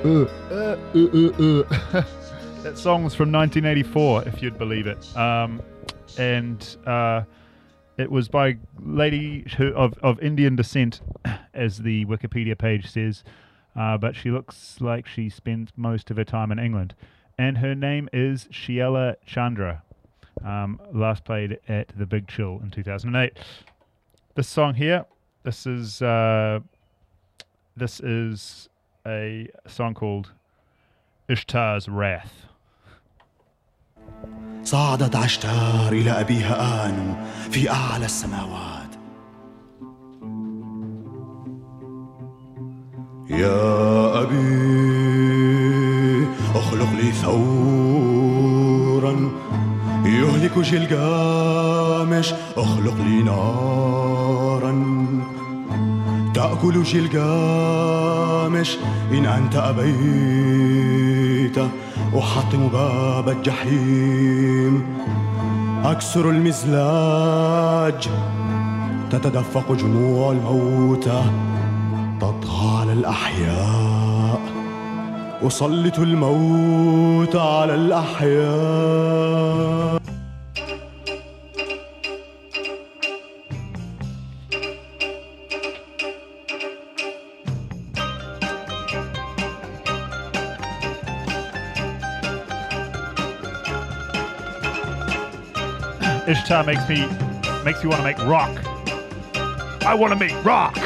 that song's from 1984, if you'd believe it. Um, and uh, it was by lady who, of, of Indian descent, as the Wikipedia page says, uh, but she looks like she spent most of her time in England. And her name is Sheila Chandra, um, last played at the Big Chill in 2008. This song here, this is uh, this is a song called Ishtar's Wrath. صعدت عشتار إلى أبيها آنو في أعلى السماوات يا أبي أخلق لي ثورا يهلك جلجامش أخلق لي نارا تأكل جلجامش إن أنت أبيت أحطم باب الجحيم. أكسر المزلاج. تتدفق جموع الموتى تطغى على الأحياء. أسلط الموت على الأحياء. Ishtar makes me makes you want to make rock. I want to make rock.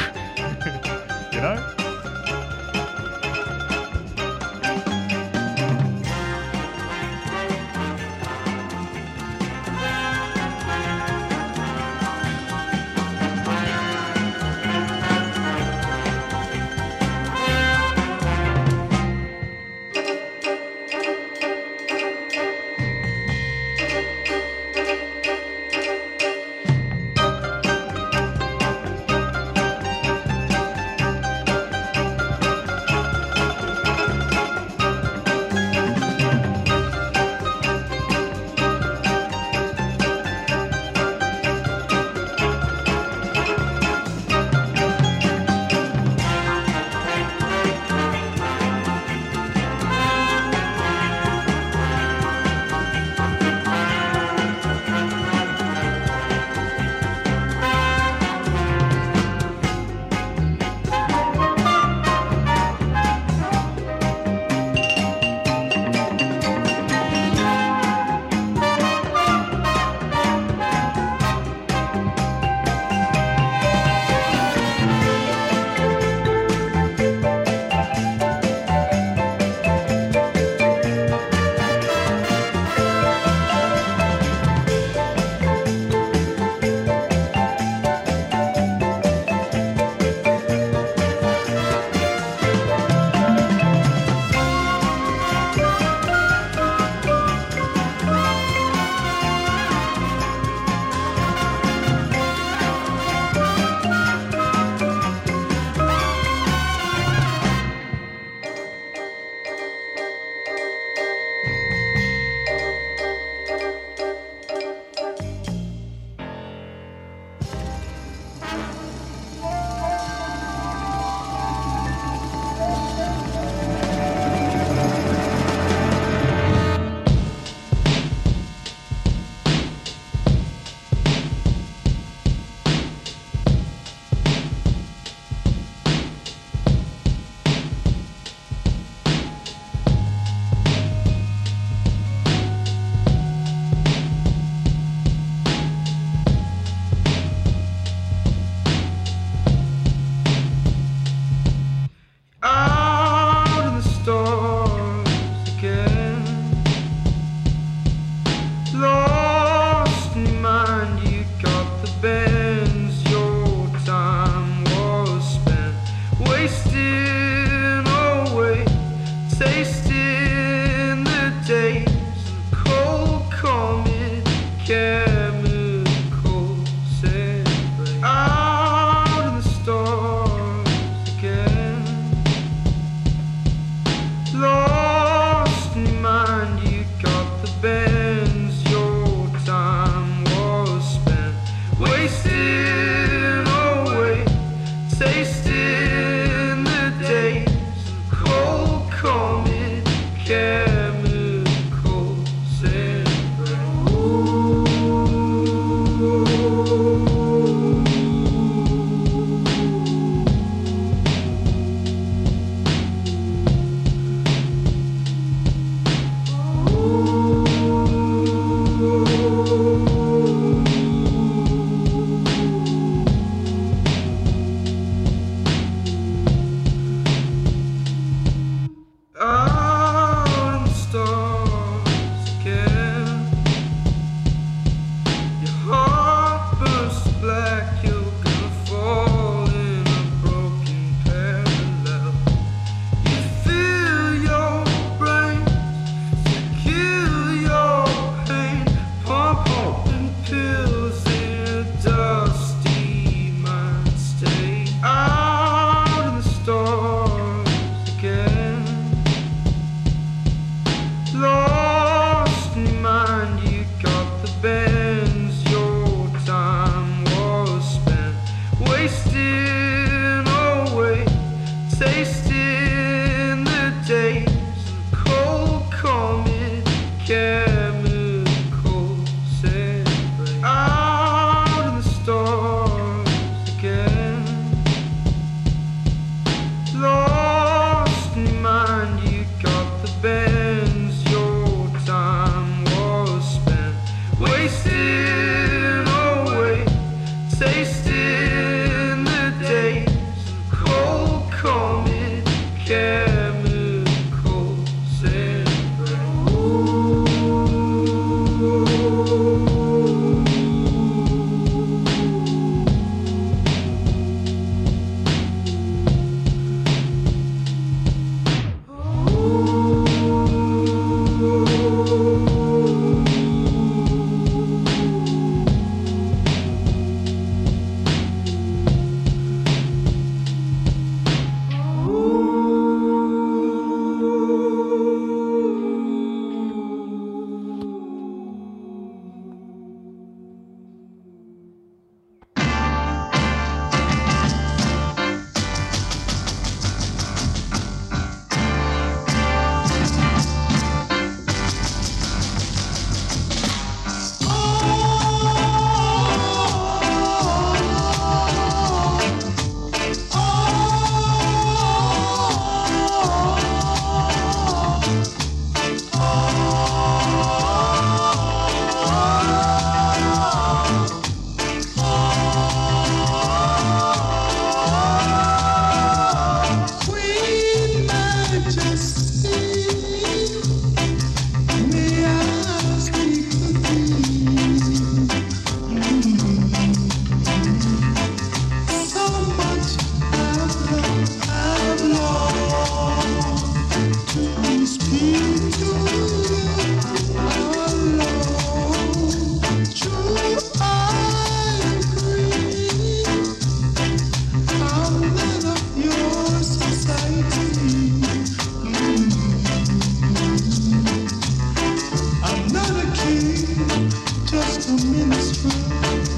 just a minute's run.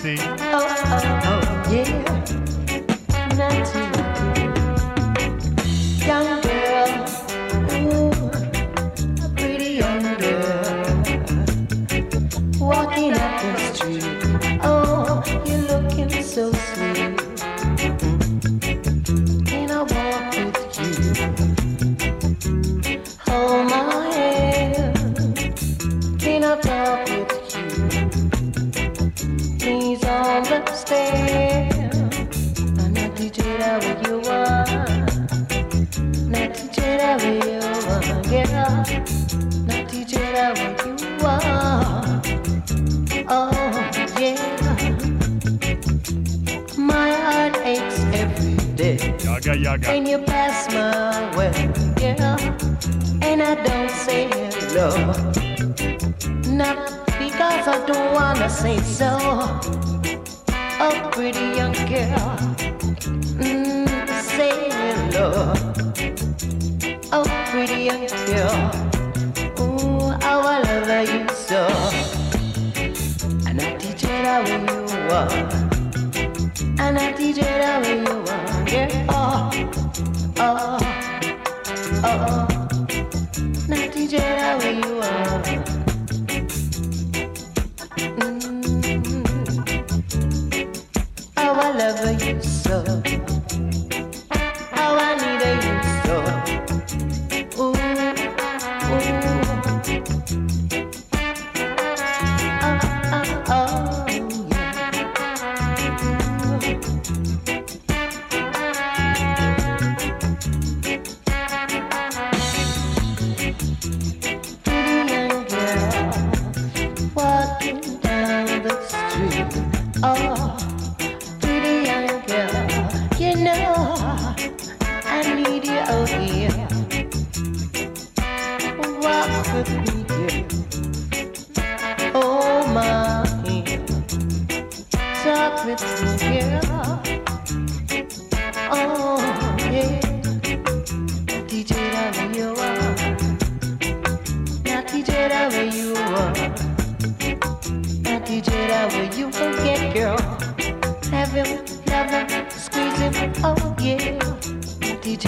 see. a pretty young girl mm, say hello. A pretty young girl, oh, how I love you so. And I teach her how you are. And I teach her how you are. Yeah, oh, oh, oh, oh. And I teach her how you are. love.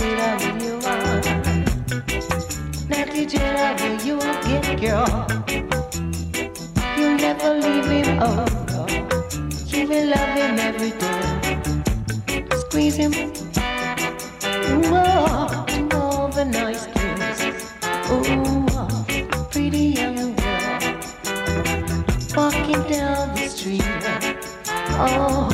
Natty when you are. Natty when you get, girl. You'll never leave him, oh. You will love him every day. Squeeze him. Whoa, ah, all the nice things. Ah, pretty young girl. Walking down the street. Oh.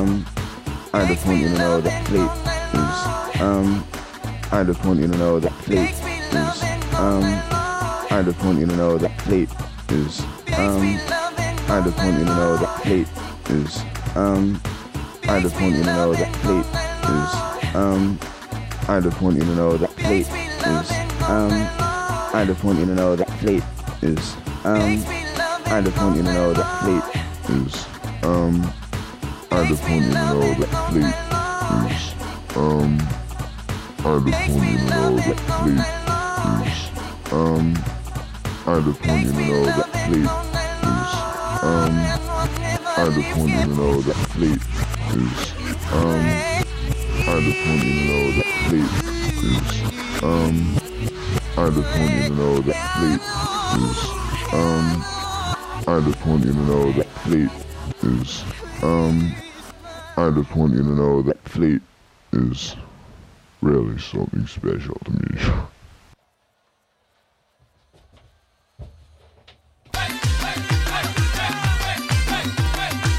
Um, I just want you to know that plate is. Um, I just want you to know that plate is. Um, I just want you to know that plate is. Um, I just want you to know that plate is. Um, I just want you to know that plate is. Um, I just want you to know that plate is. Um, I just want you to know that plate is. Um, I just want you to know that fleet is. Um had a point all that late is, um, I had a point all that late is, um, I had a point all that late is, um, I had a point all that late is, um, I had a point all that late is, um, I had a point all that late is, um, I had a point all that late is, um, I just want you to know that fleet is really something special to me.